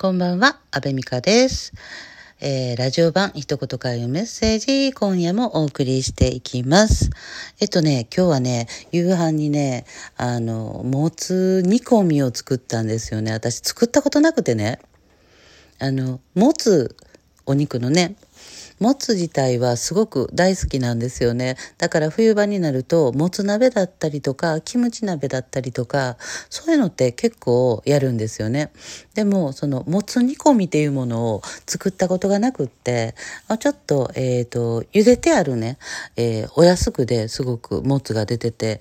こんばんは、安部美香です。えー、ラジオ版一言会メッセージ、今夜もお送りしていきます。えっとね、今日はね、夕飯にね、あの、もつ煮込みを作ったんですよね。私作ったことなくてね、あの、もつ、お肉のね、もつ自体はすごく大好きなんですよね。だから冬場になると、もつ鍋だったりとか、キムチ鍋だったりとか、そういうのって結構やるんですよね。でも、その、もつ煮込みっていうものを作ったことがなくって、ちょっと、えっ、ー、と、茹でてあるね、えー、お安くですごくもつが出てて、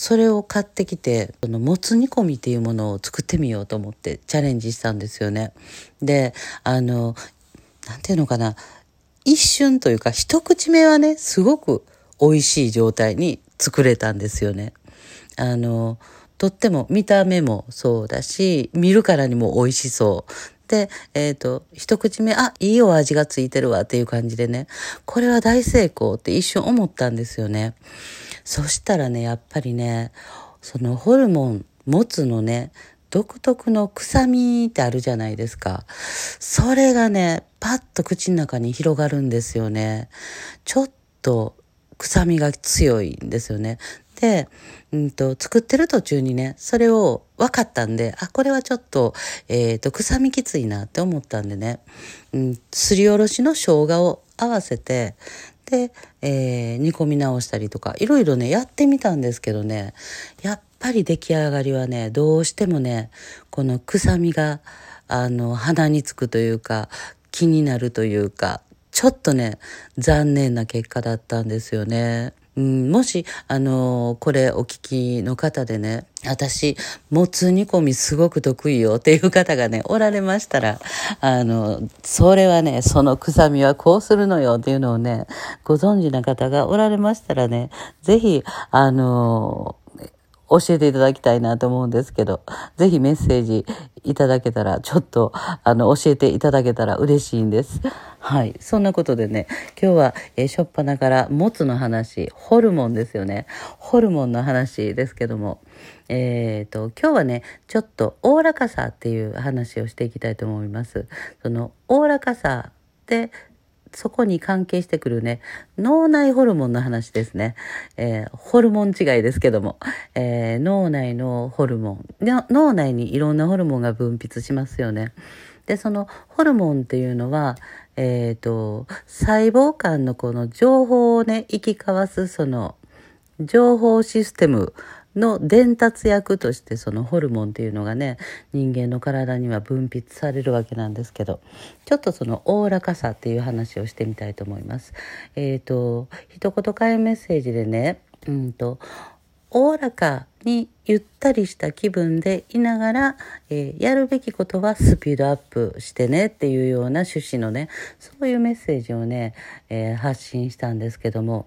それを買ってきて、そのもつ煮込みっていうものを作ってみようと思ってチャレンジしたんですよね。で、あの、なんていうのかな、一瞬というか一口目はね、すごく美味しい状態に作れたんですよね。あの、とっても見た目もそうだし、見るからにも美味しそう。で、えっ、ー、と、一口目、あ、いいお味がついてるわっていう感じでね、これは大成功って一瞬思ったんですよね。そしたらね、やっぱりね、そのホルモン、もつのね、独特の臭みってあるじゃないですか。それがね、パッと口の中に広がるんですよね。ちょっと臭みが強いんですよね。で、うんと、作ってる途中にね、それを分かったんで、あ、これはちょっと、えっ、ー、と、臭みきついなって思ったんでね、うん、すりおろしの生姜を合わせて、で、えー、煮込み直したりとか、いろいろね、やってみたんですけどね、やっぱり出来上がりはね、どうしてもね、この臭みが、あの、鼻につくというか、気になるというか、ちょっとね、残念な結果だったんですよね。うん、もし、あのこれお聞きの方でね、私、もつ煮込みすごく得意よっていう方がね、おられましたら、あの、それはね、その臭みはこうするのよっていうのをね、ご存知な方がおられましたらね、ぜひ、あの教えていただきたいなと思うんですけど、ぜひメッセージいただけたら、ちょっと、あの、教えていただけたら嬉しいんです。はい。そんなことでね、今日は、えー、しょっぱなから、もつの話、ホルモンですよね。ホルモンの話ですけども、えっ、ー、と、今日はね、ちょっと、おおらかさっていう話をしていきたいと思います。その、おおらかさって、そこに関係してくるね、脳内ホルモンの話ですね。えー、ホルモン違いですけども、えー、脳内のホルモン。脳内にいろんなホルモンが分泌しますよね。で、そのホルモンっていうのは、えっ、ー、と、細胞間のこの情報をね、行き交わすその情報システムの伝達役としてそのホルモンっていうのがね人間の体には分泌されるわけなんですけどちょっとそのおおらかさっていう話をしてみたいと思います。えっ、ー、と一言会メッセージでねうんとおおらかにゆったりした気分でいながら、えー、やるべきことはスピードアップしてねっていうような趣旨のねそういうメッセージをね、えー、発信したんですけども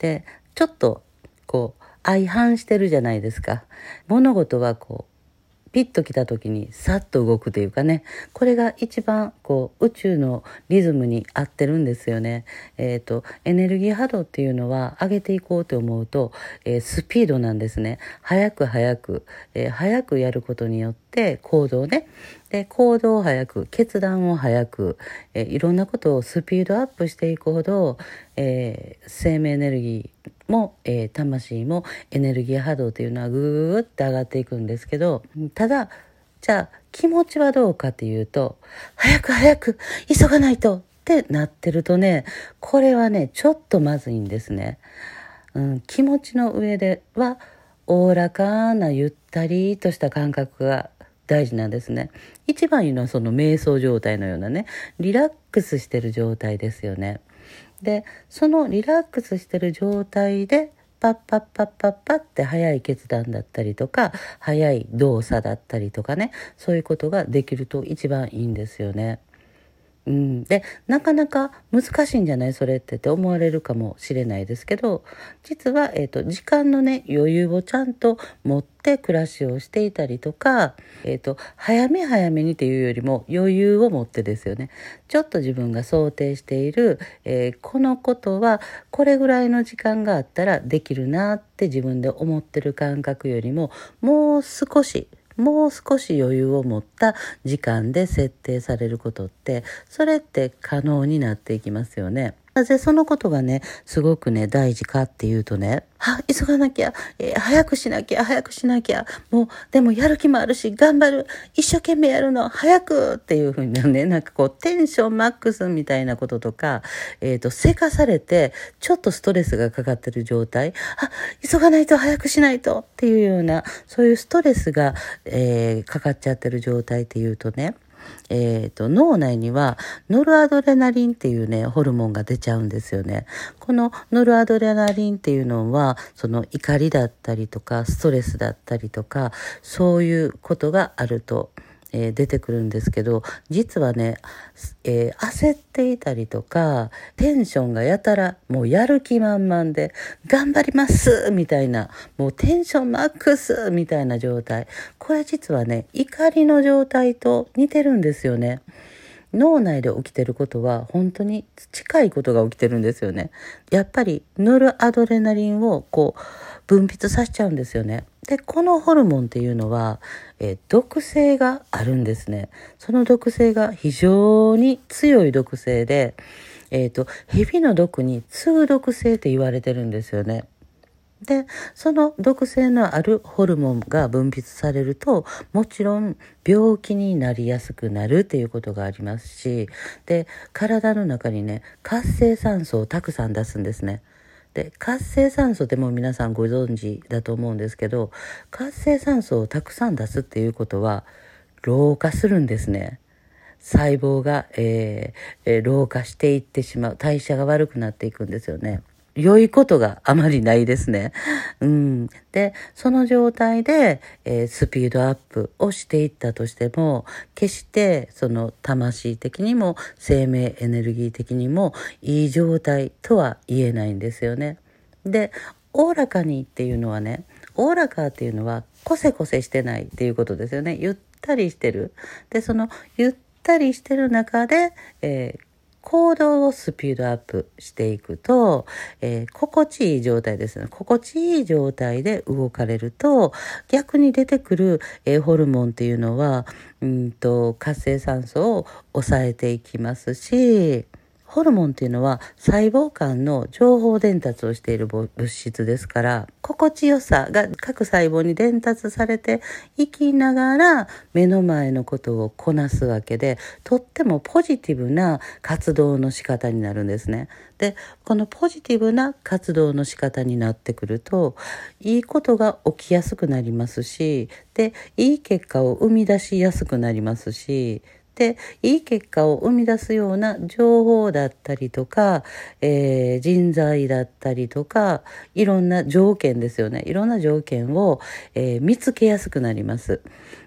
でちょっとこう相反してるじゃないですか。物事はこう、ピッと来た時にさっと動くというかね、これが一番こう宇宙のリズムに合ってるんですよね。えっ、ー、と、エネルギー波動っていうのは上げていこうと思うと、えー、スピードなんですね。早く早く、えー、早くやることによって行動ね。で、行動を早く、決断を早く、えいろんなことをスピードアップしていくほど、え生命エネルギー、も、えー、魂もエネルギー波動というのはぐーって上がっていくんですけどただじゃあ気持ちはどうかっていうと早く早く急がないとってなってるとねこれはねちょっとまずいんですね。うん、気持ちの上ではおおらかなゆったりとした感覚が大事なんですね。一番いいのはその瞑想状態のようなねリラックスしてる状態ですよね。でそのリラックスしてる状態でパッパッパッパッパって早い決断だったりとか早い動作だったりとかねそういうことができると一番いいんですよね。うん、でなかなか難しいんじゃない？それってって思われるかもしれないですけど実は、えーと、時間のね余裕をちゃんと持って暮らしをしていたりとか、えーと、早め早めにっていうよりも余裕を持ってですよね。ちょっと自分が想定している、えー、このことはこれぐらいの時間があったらできるなって自分で思ってる感覚よりももう少しもう少し余裕を持った時間で設定されることってそれって可能になっていきますよね。なぜそのことがね、すごくね、大事かっていうとね、あ、急がなきゃ、えー、早くしなきゃ、早くしなきゃ、もう、でもやる気もあるし、頑張る、一生懸命やるの、早くっていうふうにね、なんかこう、テンションマックスみたいなこととか、えっ、ー、と、せかされて、ちょっとストレスがかかってる状態、あ、急がないと、早くしないとっていうような、そういうストレスが、えー、かかっちゃってる状態っていうとね、えーと、脳内にはノルアドレナリンっていうねホルモンが出ちゃうんですよね。このノルアドレナリンっていうのはその怒りだったりとかストレスだったりとかそういうことがあると。えー、出てくるんですけど実はね、えー、焦っていたりとかテンションがやたらもうやる気満々で頑張りますみたいなもうテンションマックスみたいな状態これ実はね怒りの状態と似てるんですよね。脳内で起きてることは本当に近いことが起きてるんですよね。やっぱりノルアドレナリンをこう分泌させちゃうんですよね。で、このホルモンっていうのは、えー、毒性があるんですね。その毒性が非常に強い毒性で、えっ、ー、と、蛇の毒に通毒性って言われてるんですよね。で、その毒性のあるホルモンが分泌されると、もちろん病気になりやすくなるっていうことがありますし、で、体の中にね、活性酸素をたくさん出すんですね。で活性酸素でも皆さんご存知だと思うんですけど活性酸素をたくさん出すっていうことは老化するんですね。細胞が、ええー、老化していってしまう代謝が悪くなっていくんですよね。良いことがあまりないですね。うん。で、その状態で、えー、スピードアップをしていったとしても、決してその魂的にも生命エネルギー的にもいい状態とは言えないんですよね。で、おおらかにっていうのはね、おおらかっていうのはこせこせしてないっていうことですよね。ゆったりしてる。で、そのゆったりしてる中で、えー行動をスピードアップしていくと、えー、心地いい状態ですね。心地いい状態で動かれると、逆に出てくる、えー、ホルモンっていうのは、うんと活性酸素を抑えていきますし、ホルモンっていうのは細胞間の情報伝達をしている物質ですから心地よさが各細胞に伝達されていきながら目の前のことをこなすわけでとってもポジティブな活動の仕方になるんですね。でこのポジティブな活動の仕方になってくるといいことが起きやすくなりますしでいい結果を生み出しやすくなりますしでいい結果を生み出すような情報だったりとか、えー、人材だったりとかいろんな条件ですよねいろんな条件を、えー、見つけやすくなります。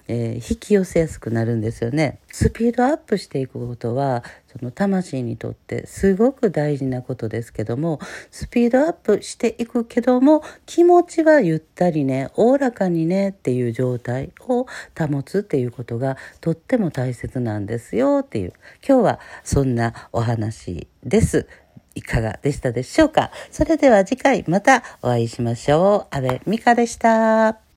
えー、引き寄せやすくなるんですよね。スピードアップしていくことはその魂にとってすごく大事なことですけどもスピードアップしていくけども気持ちはゆったりねおおらかにねっていう状態を保つっていうことがとっても大切なんですよっていう今日はそんなお話です。いかがでしたでしょうか？それでは次回またお会いしましょう。安部美香でした。